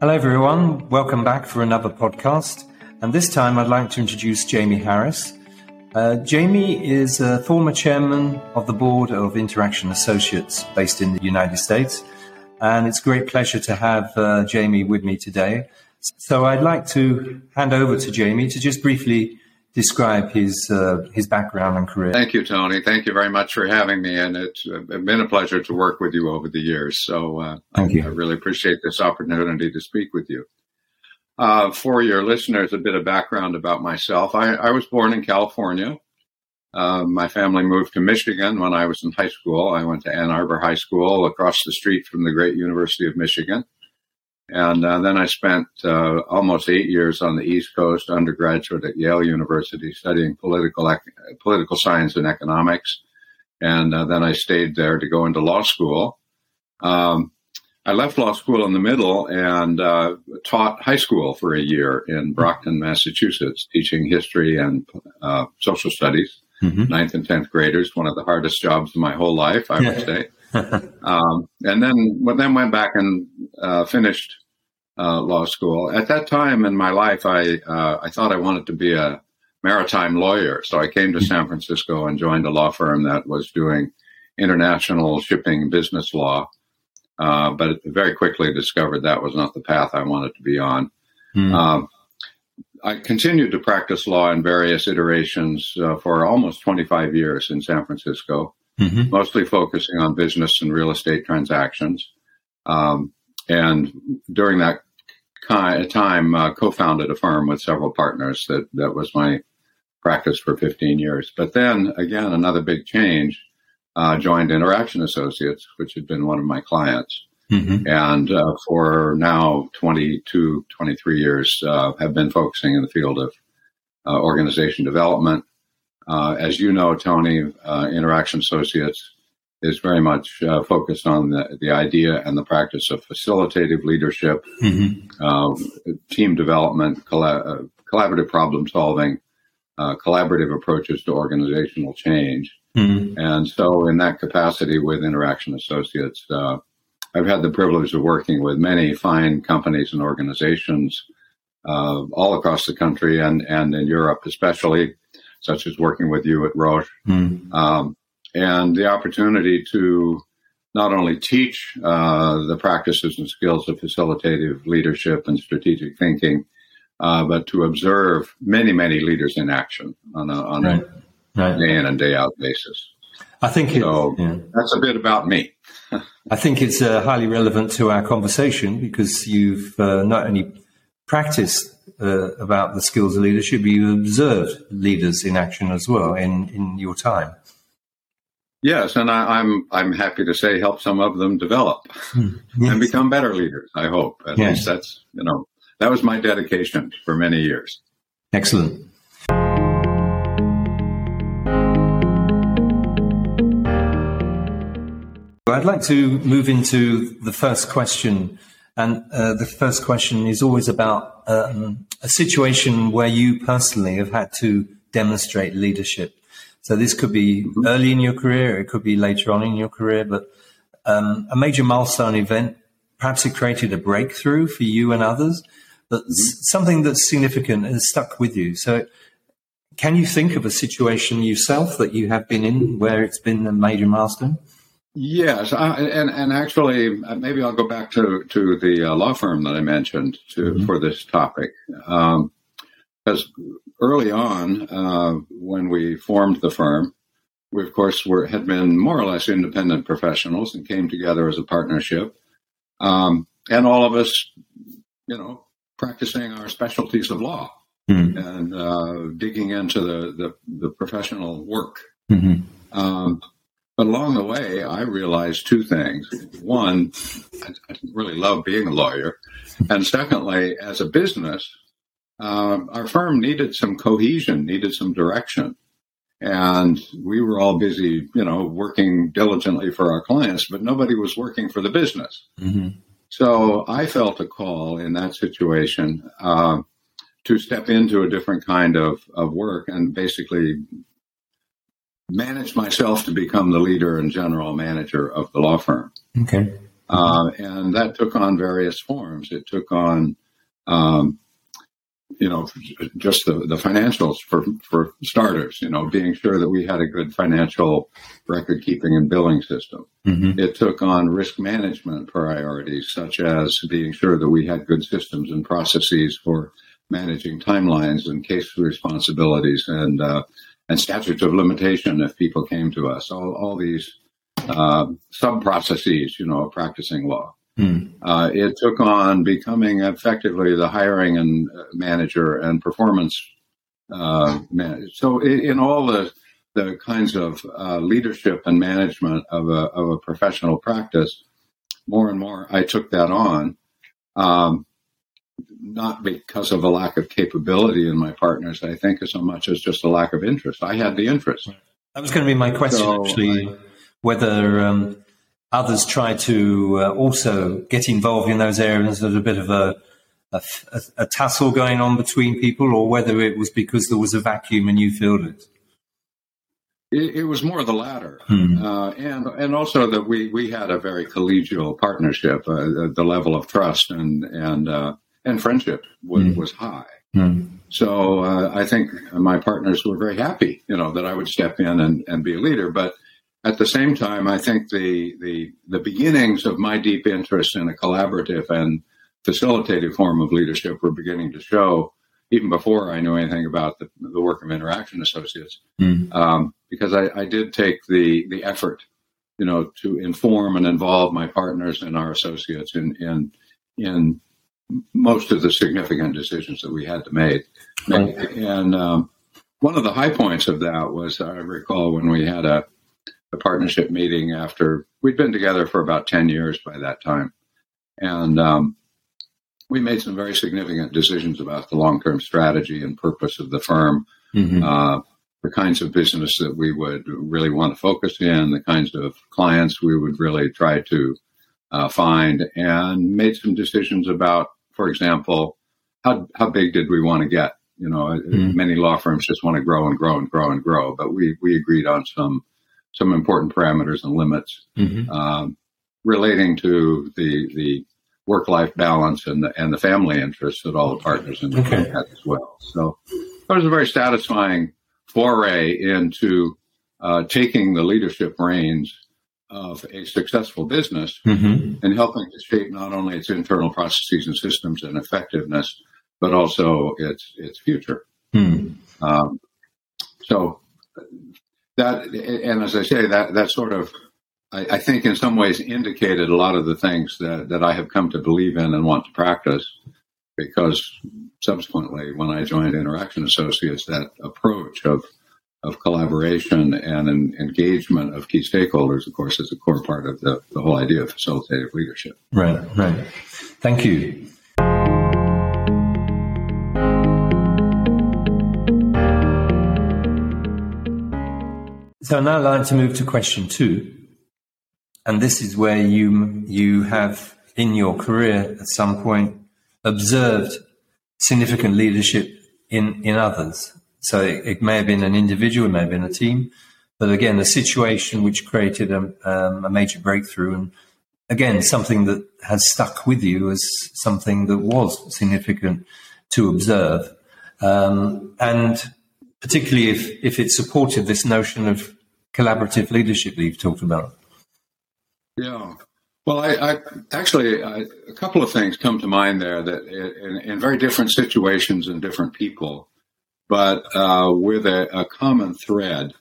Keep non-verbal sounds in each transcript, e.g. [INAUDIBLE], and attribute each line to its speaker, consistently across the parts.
Speaker 1: Hello, everyone. Welcome back for another podcast. And this time I'd like to introduce Jamie Harris. Uh, Jamie is a former chairman of the board of Interaction Associates based in the United States. And it's a great pleasure to have uh, Jamie with me today. So I'd like to hand over to Jamie to just briefly describe his uh, his background and career.
Speaker 2: Thank you, Tony. Thank you very much for having me, and it's been a pleasure to work with you over the years. So, uh,
Speaker 1: thank you.
Speaker 2: I really appreciate this opportunity to speak with you. Uh, for your listeners, a bit of background about myself. I, I was born in California. Uh, my family moved to Michigan when I was in high school. I went to Ann Arbor High School across the street from the great University of Michigan. And uh, then I spent uh, almost eight years on the East Coast, undergraduate at Yale University, studying political ec- political science and economics. And uh, then I stayed there to go into law school. Um, I left law school in the middle and uh, taught high school for a year in Brockton, Massachusetts, teaching history and uh, social studies. Mm-hmm. Ninth and tenth graders, one of the hardest jobs of my whole life, I would say. [LAUGHS] um, and then, then went back and uh, finished uh, law school. At that time in my life, I uh, I thought I wanted to be a maritime lawyer, so I came to San Francisco and joined a law firm that was doing international shipping business law. Uh, but very quickly discovered that was not the path I wanted to be on. Mm. I continued to practice law in various iterations uh, for almost 25 years in San Francisco mm-hmm. mostly focusing on business and real estate transactions. Um, and during that time, uh, co-founded a firm with several partners. That that was my practice for 15 years. But then again, another big change. Uh, joined Interaction Associates, which had been one of my clients. Mm-hmm. And uh, for now 22, 23 years, uh, have been focusing in the field of uh, organization development, uh, as you know, Tony, uh, Interaction Associates is very much uh, focused on the, the idea and the practice of facilitative leadership, mm-hmm. Um, team development, colla- uh, collaborative problem solving, uh, collaborative approaches to organizational change. Mm-hmm. And so, in that capacity with Interaction Associates, uh, I've had the privilege of working with many fine companies and organizations all across the country and, and in Europe, especially such as working with you at Roche, mm. um, and the opportunity to not only teach uh, the practices and skills of facilitative leadership and strategic thinking, uh, but to observe many, many leaders in action on a, on right. a right. day in and day out basis.
Speaker 1: I think
Speaker 2: so. yeah. That's a bit about me.
Speaker 1: I think it's uh, highly relevant to our conversation because you've uh, not only practiced uh, about the skills of leadership, you observed leaders in action as well in, in your time.
Speaker 2: Yes, and I, am I'm, I'm happy to say help some of them develop [LAUGHS] mm, yes. and become better leaders. I hope at yes. least that's you know that was my dedication for many years.
Speaker 1: Excellent. I'd like to move into the first question and uh, the first question is always about um, a situation where you personally have had to demonstrate leadership. So this could be early in your career, it could be later on in your career, but um, a major milestone event, perhaps it created a breakthrough for you and others, but mm-hmm. something that's significant has stuck with you. So can you think of a situation yourself that you have been in where it's been a major milestone?
Speaker 2: Yes, uh, and and actually, uh, maybe I'll go back to to the uh, law firm that I mentioned to mm-hmm. for this topic, because um, early on uh, when we formed the firm, we of course were had been more or less independent professionals and came together as a partnership, um, and all of us, you know, practicing our specialties of law mm-hmm. and uh, digging into the the, the professional work. Mm-hmm. Um, but along the way, I realized two things. One, I, I really love being a lawyer. And secondly, as a business, uh, our firm needed some cohesion, needed some direction. And we were all busy, you know, working diligently for our clients, but nobody was working for the business. Mm-hmm. So I felt a call in that situation uh, to step into a different kind of, of work and basically managed myself to become the leader and general manager of the law firm.
Speaker 1: Okay.
Speaker 2: Uh, and that took on various forms. It took on, um, you know, just the, the financials for, for starters, you know, being sure that we had a good financial record keeping and billing system. Mm-hmm. It took on risk management priorities, such as being sure that we had good systems and processes for managing timelines and case responsibilities and, uh, and statutes of limitation if people came to us. All, all these uh, sub processes, you know, of practicing law. Hmm. Uh, it took on becoming effectively the hiring and uh, manager and performance uh, manager. So in, in, all the the kinds of uh, leadership and management of a of a professional practice, more and more I took that on. Um, not because of a lack of capability in my partners, I think, as so much as just a lack of interest. I had the interest.
Speaker 1: That was going to be my question, so actually, I, whether um, others try to uh, also get involved in those areas. There's a bit of a, a, a, tussle going on between people, or whether it was because there was a vacuum and you filled it.
Speaker 2: It, it was more the latter, hmm. uh, and and also that we we had a very collegial partnership. Uh, the level of trust and and uh, and friendship was, mm. was high. Mm. So uh, I think my partners were very happy, you know, that I would step in and, and be a leader. But at the same time, I think the, the the beginnings of my deep interest in a collaborative and facilitative form of leadership were beginning to show even before I knew anything about the, the work of Interaction Associates, mm. um, because I, I, did take the the effort, you know, to inform and involve my partners and our associates in in in most of the significant decisions that we had to make. make. And um, one of the high points of that was I recall when we had a, a, partnership meeting after we'd been together for about 10 years by that time. And um, we made some very significant decisions about the long term strategy and purpose of the firm. Mm-hmm. Uh, the kinds of business that we would really want to focus in, the kinds of clients we would really try to uh, find, and made some decisions about for example, how how big did we want to get? You know, mm-hmm. many law firms just want to grow and grow and grow and grow, but we we agreed on some some important parameters and limits mm-hmm. um, relating to the the work life balance and the, and the family interests that all the partners in the okay. had as well. So that was a very satisfying foray into uh, taking the leadership reins of a successful business mm-hmm. and helping to shape not only its internal processes and systems and effectiveness, but also its its future. Mm. Um, so that, and as I say, that that sort of, I, I, think, in some ways, indicated a lot of the things that that I have come to believe in and want to practice. Because subsequently, when I joined Interaction Associates, that approach of of collaboration and an engagement of key stakeholders, of course, is a core part of the, the whole idea of facilitative leadership.
Speaker 1: Right, right. Thank you. So now I'd like to move to question two. And this is where you, you have in your career at some point observed significant leadership in, in others. So it, may have been an individual, it may have been a team, but again, a situation which created a, um, a major breakthrough, and again, something that has stuck with you as something that was significant to observe, um, and particularly if if it supported this notion of collaborative leadership that you've talked about.
Speaker 2: Yeah. Well, I, I actually I, a couple of things come to mind there that in, in very different situations and different people but uh, with a, a, common thread.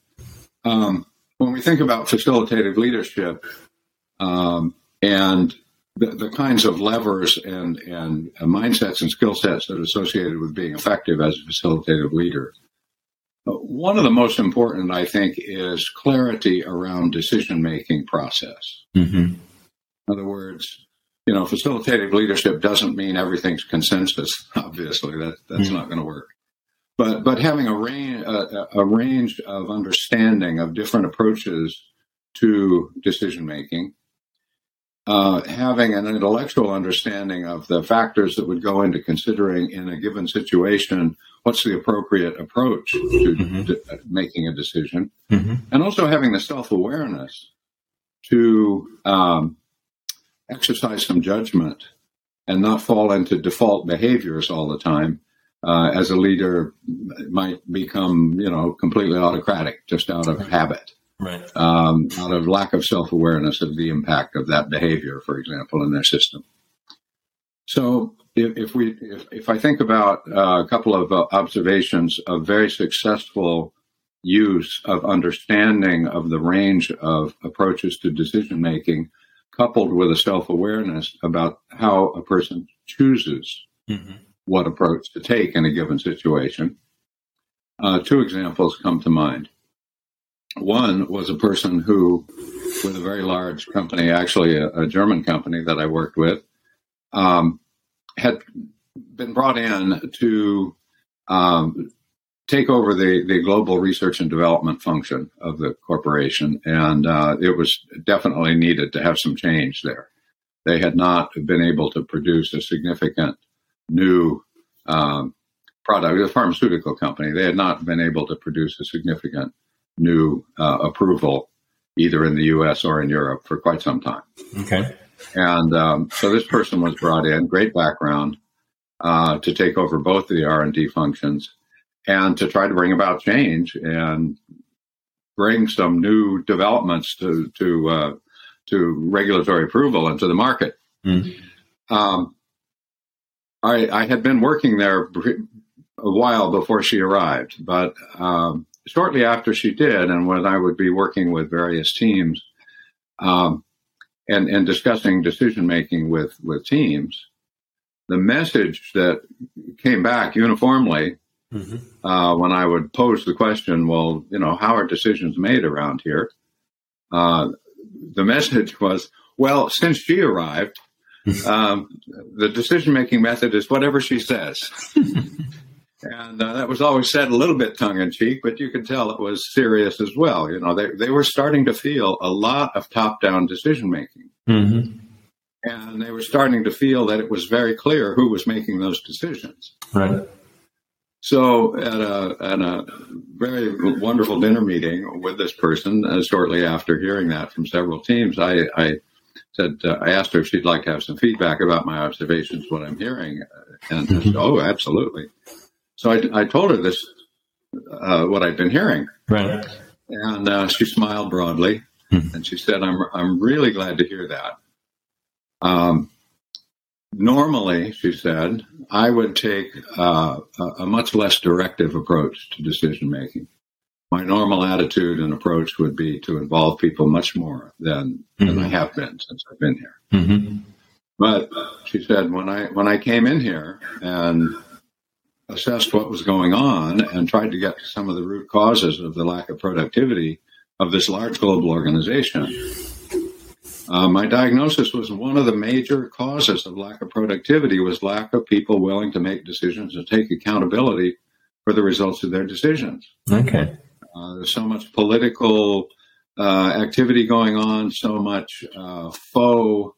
Speaker 2: Um, when we think about facilitative leadership um, and the, the, kinds of levers and, and uh, mindsets and skill sets that are associated with being effective as a facilitative leader, uh, one of the most important, I think, is clarity around decision making process. Mm-hmm. In other words, you know, facilitative leadership doesn't mean everything's consensus. [LAUGHS] Obviously, that that's mm-hmm. not going to work but but having a range a, a range of understanding of different approaches to decision making, uh, having an intellectual understanding of the factors that would go into considering in a given situation what's the appropriate approach to, mm-hmm. to making a decision, mm-hmm. and also having the self awareness to um, exercise some judgment and not fall into default behaviors all the time, uh, as a leader might become, you know, completely autocratic just out of habit.
Speaker 1: Right.
Speaker 2: Um, out of lack of self awareness of the impact of that behavior, for example, in their system. So, if, if we, if, if, I think about uh, a couple of uh, observations of very successful use of understanding of the range of approaches to decision making, coupled with a self awareness about how a person chooses mm-hmm. What approach to take in a given situation, uh, two examples come to mind. One was a person who, with a very large company, actually a, a German company that I worked with, um, had been brought in to um, take over the, the global research and development function of the corporation, and uh, it was definitely needed to have some change there. They had not been able to produce a significant new um, product, a pharmaceutical company. They had not been able to produce a significant new uh, approval either in the U.S. or in Europe for quite some time.
Speaker 1: Okay.
Speaker 2: And um, so this person was brought in, great background, uh, to take over both the R and D functions and to try to bring about change and bring some new developments to to uh, to regulatory approval and to the market. Mm. Um, I, I, had been working there a while before she arrived, but um, shortly after she did, and when I would be working with various teams um, and and discussing decision making with with teams, the message that came back uniformly Mm-hmm. Uh, when I would pose the question, well, you know, how are decisions made around here? Uh, the [LAUGHS] message was, well, since she arrived, [LAUGHS] um, the decision making method is whatever she says. [LAUGHS] and uh, that was always said a little bit tongue in cheek, but you could tell it was serious as well. You know, they, they were starting to feel a lot of top down decision making. Mm-hmm. And they were starting to feel that it was very clear who was making those decisions.
Speaker 1: Right.
Speaker 2: So at a at a very wonderful dinner meeting with this person, uh, shortly after hearing that from several teams, I, I said uh, I asked her if she'd like to have some feedback about my observations, what I'm hearing, and mm-hmm. said, "Oh, absolutely." So I, I told her this, uh, what I'd been hearing,
Speaker 1: right?
Speaker 2: And uh, she smiled broadly, mm-hmm. and she said, "I'm I'm really glad to hear that." Um, Normally, she said, I would take uh, a, much less directive approach to decision making. My normal attitude and approach would be to involve people much more than, mm-hmm. than I have been since I've been here. Mm-hmm. But she said, when I when I came in here and assessed what was going on and tried to get to some of the root causes of the lack of productivity of this large global organization, uh, my diagnosis was one of the major causes of lack of productivity was lack of people willing to make decisions and take accountability for the results of their decisions.
Speaker 1: Okay.
Speaker 2: Uh, there's so much political uh, activity going on, so much uh, faux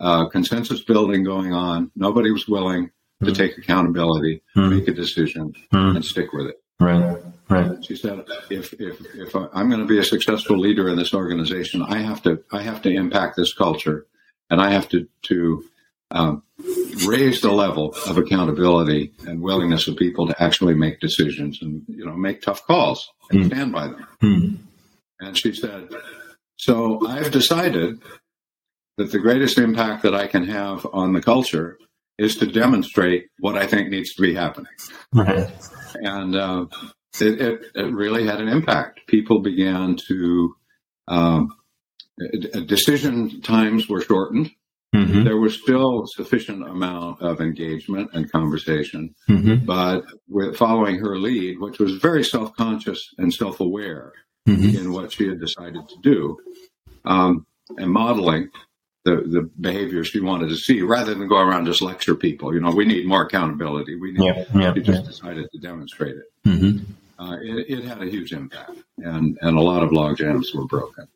Speaker 2: uh, consensus building going on. Nobody was willing to take accountability, mm-hmm. make a decision, mm-hmm. and stick with it.
Speaker 1: Right. Right.
Speaker 2: She said, "If if if I'm going to be a successful leader in this organization, I have to I have to impact this culture, and I have to to um, raise the level of accountability and willingness of people to actually make decisions and you know make tough calls and mm. stand by them." Mm. And she said, "So I've decided that the greatest impact that I can have on the culture is to demonstrate what I think needs to be happening."
Speaker 1: Right.
Speaker 2: And uh, it, it, it, really had an impact. People began to, um, decision times were shortened. Mm-hmm. There was still sufficient amount of engagement and conversation, mm-hmm. but with following her lead, which was very self-conscious and self-aware mm-hmm. in what she had decided to do, um, and modeling the, the behavior she wanted to see, rather than go around just lecture people. You know, we need more accountability. We need. Yeah, she just yeah. decided to demonstrate it. Mm-hmm uh, it, it, had a huge impact, and and a lot of log jams were broken.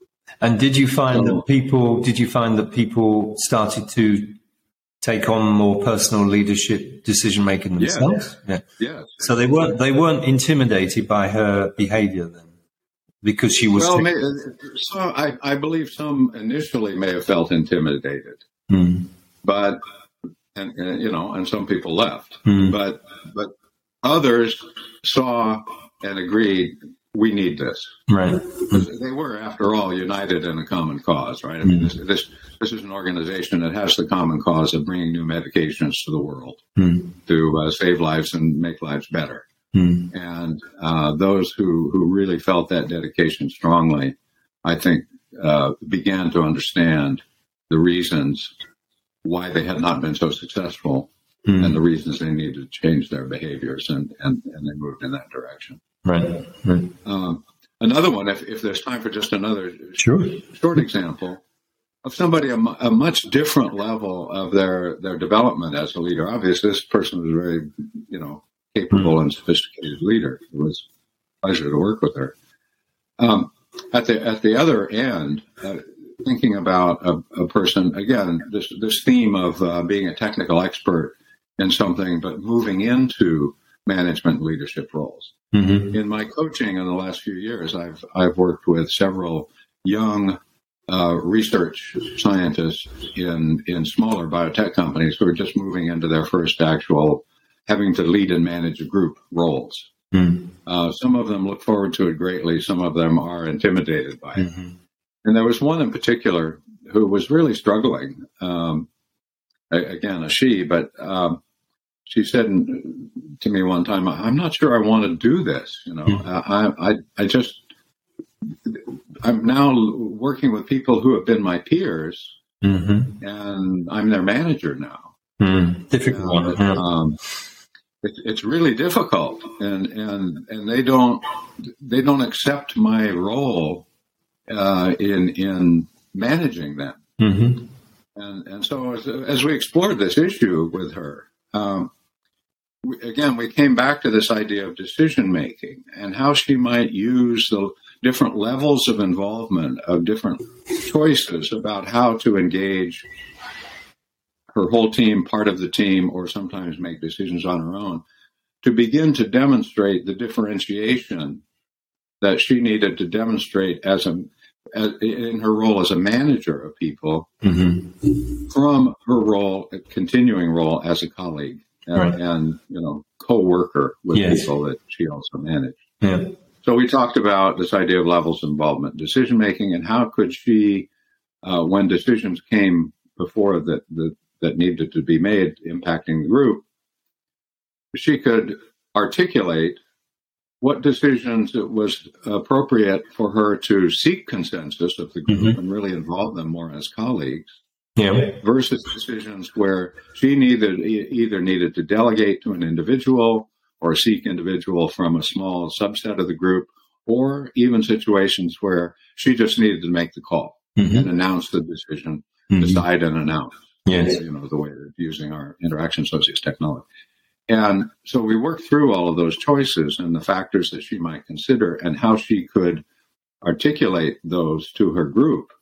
Speaker 1: And did you find that people? Did you find that people started to take on more personal leadership decision making themselves?
Speaker 2: Yeah, yeah.
Speaker 1: So they weren't they weren't intimidated by her behavior then, because she was.
Speaker 2: Well, may, so I, I believe some initially may have felt intimidated.
Speaker 1: Mm.
Speaker 2: But and, and, you know, and some people left.
Speaker 1: Mm.
Speaker 2: But but others saw and agreed we need this.
Speaker 1: Right.
Speaker 2: They were, after all, united in a common cause, right? I mean, this, this this is an organization that has the common cause of bringing new medications to the world
Speaker 1: Mm.
Speaker 2: to uh, save lives and make lives better.
Speaker 1: Mm.
Speaker 2: And uh, those who who really felt that dedication strongly, I think, uh, began to understand the reasons why they had not been so successful
Speaker 1: Mm.
Speaker 2: and the reasons they needed to change their behaviors, and and, and they moved in that direction.
Speaker 1: Right. Right.
Speaker 2: Um, another one, if, if there's time for just another
Speaker 1: Sure.
Speaker 2: short example of somebody a, a much different level of their their development as a leader. Obviously, this person was a very you know capable and sophisticated leader. It was a pleasure to work with her. Um, at the at the other end, uh, thinking about a, a person again, this this theme of uh, being a technical expert in something, but moving into management leadership roles
Speaker 1: Mm-hmm.
Speaker 2: in my coaching in the last few years, I've I've worked with several young uh, research scientists in in smaller biotech companies who are just moving into their first actual having to lead and manage group roles.
Speaker 1: Mm.
Speaker 2: Uh, some of them look forward to it greatly. Some of them are intimidated by it.
Speaker 1: Mm-hmm.
Speaker 2: And there was one in particular who was really struggling. Um, again, a she, but um, she said to me one time, "I'm not sure I want to do this. You know,
Speaker 1: Mhm.
Speaker 2: I, I, I just, I'm now working with people who have been my peers,
Speaker 1: Mm-hmm.
Speaker 2: and I'm their manager now.
Speaker 1: Mm. Difficult one. Yeah.
Speaker 2: um, it, it's really difficult, and and and they don't they don't accept my role uh, in in managing them.
Speaker 1: Mm-hmm.
Speaker 2: And and so as, as we explored this issue with her, um, again we came back to this idea of decision making and how she might use the different levels of involvement of different choices about how to engage her whole team, part of the team, or sometimes make decisions on her own, to begin to demonstrate the differentiation that she needed to demonstrate as a as, in her role as a manager of people
Speaker 1: Mm-hmm.
Speaker 2: from her role, continuing role as a colleague and,
Speaker 1: Right.
Speaker 2: and you know co-worker with
Speaker 1: Yes.
Speaker 2: people that she also managed.
Speaker 1: Yeah.
Speaker 2: So we talked about this idea of levels of involvement, decision making, and how could she, uh, when decisions came before that that that needed to be made impacting the group, she could articulate what decisions it was appropriate for her to seek consensus of the group
Speaker 1: Mhm.
Speaker 2: and really involve them more as colleagues
Speaker 1: Yeah.
Speaker 2: versus decisions where she needed either needed to delegate to an individual or seek individual from a small subset of the group, or even situations where she just needed to make the call
Speaker 1: Mm-hmm.
Speaker 2: and announce the decision,
Speaker 1: Mhm.
Speaker 2: decide and announce.
Speaker 1: Yes.
Speaker 2: You know the way of using our interaction associates technology. And so we worked through all of those choices and the factors that she might consider and how she could articulate those to her group.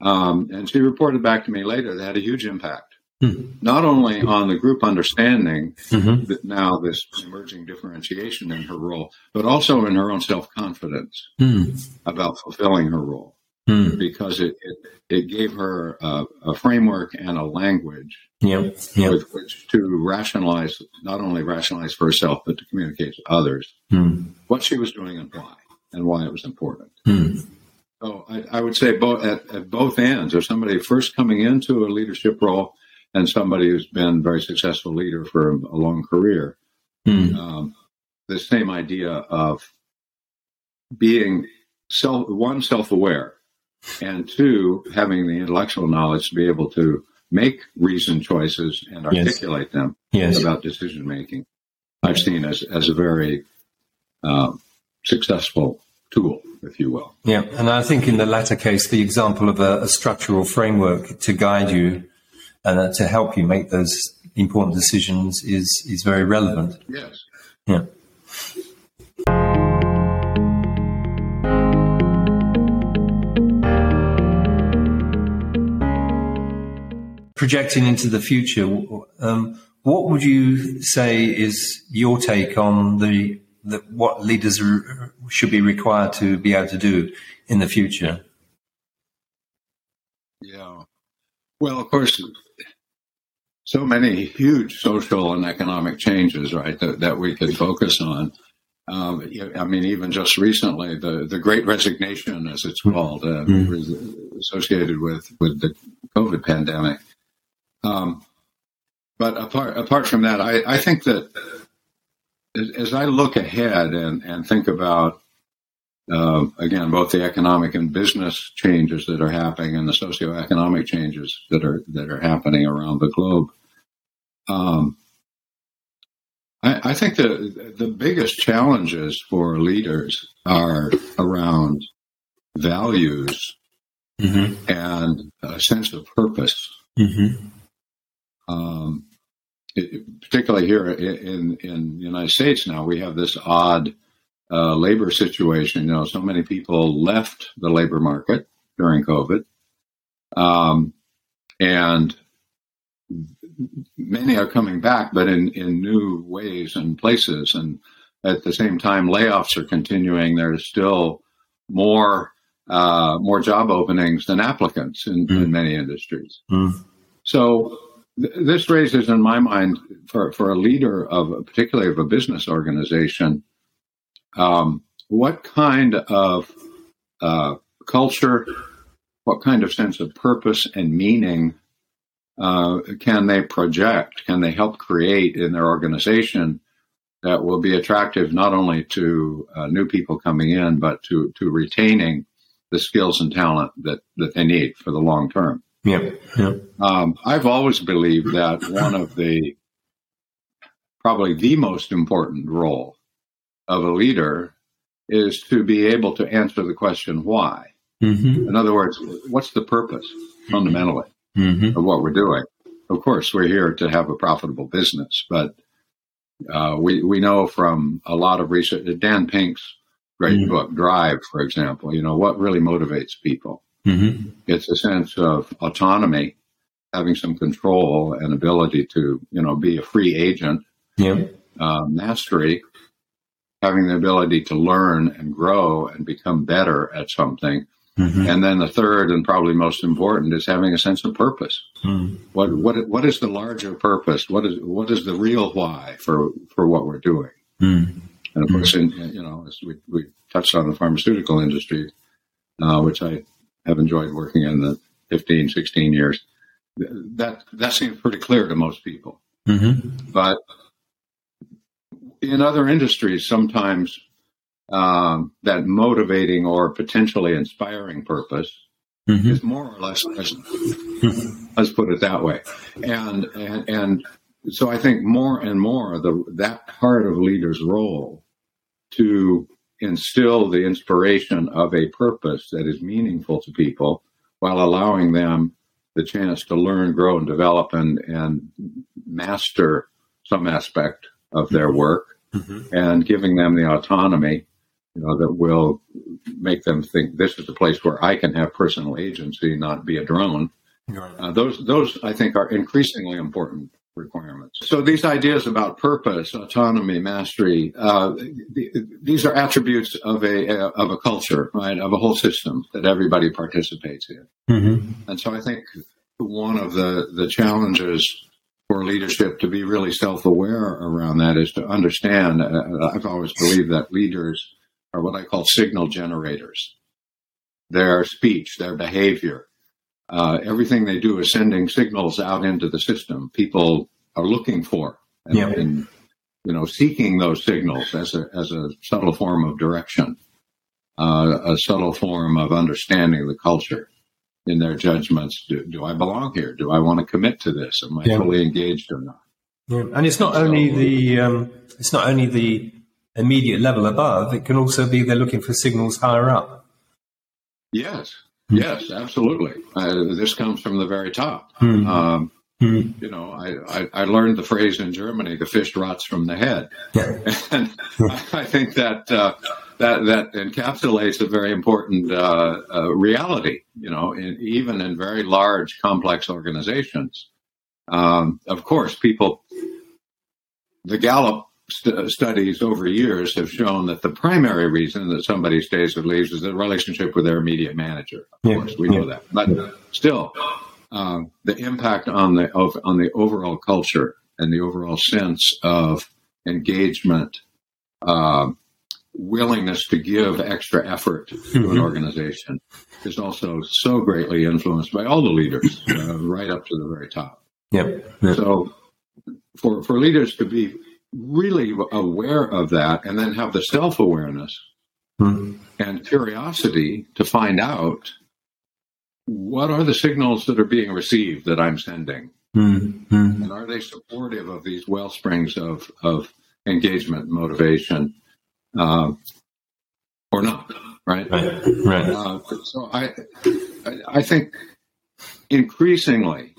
Speaker 2: Um, and she reported back to me later that had a huge impact,
Speaker 1: Hmm.
Speaker 2: not only on the group understanding
Speaker 1: Mm-hmm.
Speaker 2: that now this emerging differentiation in her role, but also in her own self confidence
Speaker 1: Mm.
Speaker 2: about fulfilling her role
Speaker 1: Mm.
Speaker 2: because it, it, it gave her a, a framework and a language
Speaker 1: Yeah. Yeah.
Speaker 2: with which to rationalize, not only rationalize for herself, but to communicate to others
Speaker 1: Mm.
Speaker 2: what she was doing and why, and why it was important. So I, I would say both at, at both ends, or somebody first coming into a leadership role and somebody who's been a very successful leader for a, a long career,
Speaker 1: Mm.
Speaker 2: um, the same idea of being self, one self-aware, and two having the intellectual knowledge to be able to make reasoned choices and
Speaker 1: Yes.
Speaker 2: articulate them
Speaker 1: Yes.
Speaker 2: about decision making. I've seen as as a very uh, successful tool, if you will.
Speaker 1: Yeah, and I think in the latter case, the example of a, a structural framework to guide you and uh, to help you make those important decisions is is very relevant.
Speaker 2: Yes.
Speaker 1: Yeah. Projecting into the future, um, what would you say is your take on the, the what leaders are, should be required to be able to do in the future?
Speaker 2: Yeah. Well, of course, so many huge social and economic changes, right, that, that we could focus on. Um, I mean, even just recently, the, the Great Resignation, as it's mm-hmm. called, uh, mm-hmm. associated with, with the COVID pandemic. Um, but apart apart from that, I, I think that as, I look ahead and, and think about uh, again both the economic and business changes that are happening and the socioeconomic changes that are that are happening around the globe, um, I, I, think the the biggest challenges for leaders are around values mm-hmm. and a sense of purpose. Mm-hmm. Um, particularly here in, in the United States now, we have this odd uh, labor situation. You know, so many people left the labor market during COVID, um, and many are coming back, but in, in new ways and places. And at the same time, layoffs are continuing. There's still more uh, more job openings than applicants in, mm. in many industries. Mm. So this raises, in my mind, for, for a leader of particularly of a business organization, um, what kind of uh, culture, what kind of sense of purpose and meaning uh, can they project? Can they help create in their organization that will be attractive not only to uh, new people coming in, but to to retaining the skills and talent that that they need for the long term?
Speaker 1: Yeah, yeah.
Speaker 2: Um, I've always believed that one of the probably the most important role of a leader is to be able to answer the question why. Mm-hmm. In other words, what's the purpose fundamentally? mm-hmm. of what we're doing. Of course, we're here to have a profitable business, but uh, we we know from a lot of research. Dan Pink's great mm-hmm. book, Drive, for example. You know what really motivates people. Mm-hmm. It's a sense of autonomy, having some control and ability to you know be a free agent.
Speaker 1: Yeah.
Speaker 2: Uh, mastery, having the ability to learn and grow and become better at something Mm-hmm. And then the third and probably most important is having a sense of purpose. Mm. What what what is the larger purpose? What is what is the real why for for what we're doing? Mm. And of mm. course, in, you know, as we we touched on the pharmaceutical industry, uh, which I have enjoyed working in the 15, 16 years. That that seems pretty clear to most people. Mm-hmm. But in other industries, sometimes um, that motivating or potentially inspiring purpose mm-hmm. is more or less present. Let's put it that way. And, and, and so I think more and more the, that part of leader's role to instill the inspiration of a purpose that is meaningful to people while allowing them the chance to learn, grow, and develop and, and master some aspect of their work mm-hmm. and giving them the autonomy you know, that will make them think this is a place where I can have personal agency, not be a drone. Right. Uh, those, those I think are increasingly important requirements. So these ideas about purpose, autonomy, mastery, uh, the, these are attributes of a, of a culture, right, of a whole system that everybody participates in. Mm-hmm. And so I think one of the the challenges for leadership to be really self aware around that is to understand. Uh, I've always believed that leaders are what I call signal generators. Their speech, their behavior, uh, everything they do is sending signals out into the system. People are looking for and, yeah. and you know seeking those signals as a as a subtle form of direction, uh, a subtle form of understanding the culture in their judgments. Do, do I belong here? Do I want to commit to this? Am I yeah. fully engaged or not?
Speaker 1: Yeah. And it's not so, only the um, it's not only the immediate level above, it can also be they're looking for signals higher up.
Speaker 2: Yes, yes, absolutely. Uh, this comes from the very top. Mm-hmm. Um, mm-hmm. You know, I, I, I, learned the phrase in Germany: "The fish rots from the head," [LAUGHS] and I think that uh, that that encapsulates a very important uh, uh reality. You know, in, even in very large, complex organizations. Um, of course, people. The Gallup st- studies over years have shown that the primary reason that somebody stays or leaves is the relationship with their immediate manager. Of yeah. course, we know that. But still, uh, the impact on the of, on the overall culture and the overall sense of engagement, uh, willingness to give extra effort to mm-hmm. an organization is also so greatly influenced by all the leaders, uh, right up to the very top.
Speaker 1: Yep.
Speaker 2: yep. So, for for leaders to be really aware of that, and then have the self awareness mm-hmm. and curiosity to find out what are the signals that are being received that I'm sending, mm-hmm. and are they supportive of these well springs of of engagement, motivation, uh, or not? Right.
Speaker 1: Right. right. Uh,
Speaker 2: so I, I think increasingly,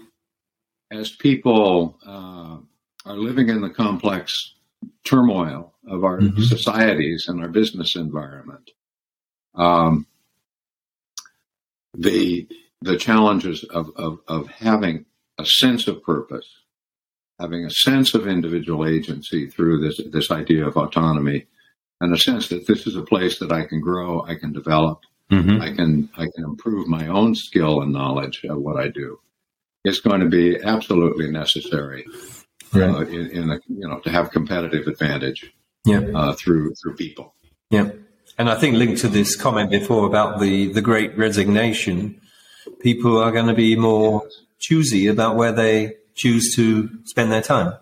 Speaker 2: as people uh, are living in the complex turmoil of our mm-hmm. societies and our business environment, um, the the challenges of, of, of having a sense of purpose, having a sense of individual agency through this this idea of autonomy, and a sense that this is a place that I can grow, I can develop, mm-hmm. I can I can improve my own skill and knowledge of what I do. It's going to be absolutely necessary right. uh, in, in a, you know to have competitive advantage
Speaker 1: yeah.
Speaker 2: uh, through through people.
Speaker 1: Yeah. And I think linked to this comment before about the, the great resignation, people are going to be more choosy about where they choose to spend their time.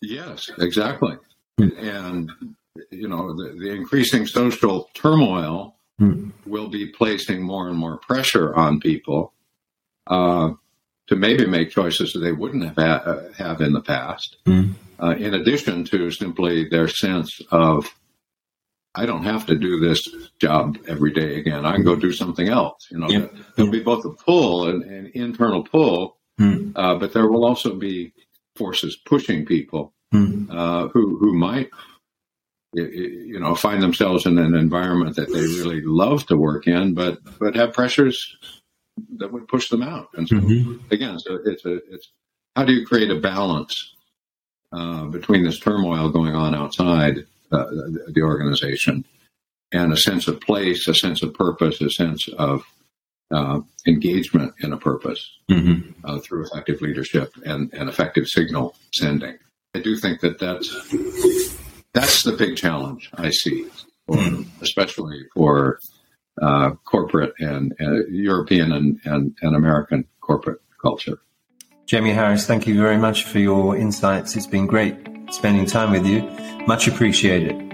Speaker 2: Yes, exactly. Mm. And, you know, the, the increasing social turmoil mm. will be placing more and more pressure on people uh, to maybe make choices that they wouldn't have, ha- uh, have in the past, mm. uh, in addition to simply their sense of I don't have to do this job every day again. I can go do something else. You know, yeah. there'll be both a pull and an internal pull, mm. uh, but there will also be forces pushing people mm. uh, who who might you know find themselves in an environment that they really love to work in, but but have pressures that would push them out. And so mm-hmm. again, so it's a it's how do you create a balance uh, between this turmoil going on outside uh, the organization, and a sense of place, a sense of purpose, a sense of uh, engagement in a purpose mm-hmm. uh, through effective leadership and, and effective signal sending. I do think that that's that's the big challenge I see, for, mm-hmm. especially for uh, corporate and uh, European and, and, and American corporate culture.
Speaker 1: Jamie Harris, thank you very much for your insights. It's been great spending time with you. Much appreciated.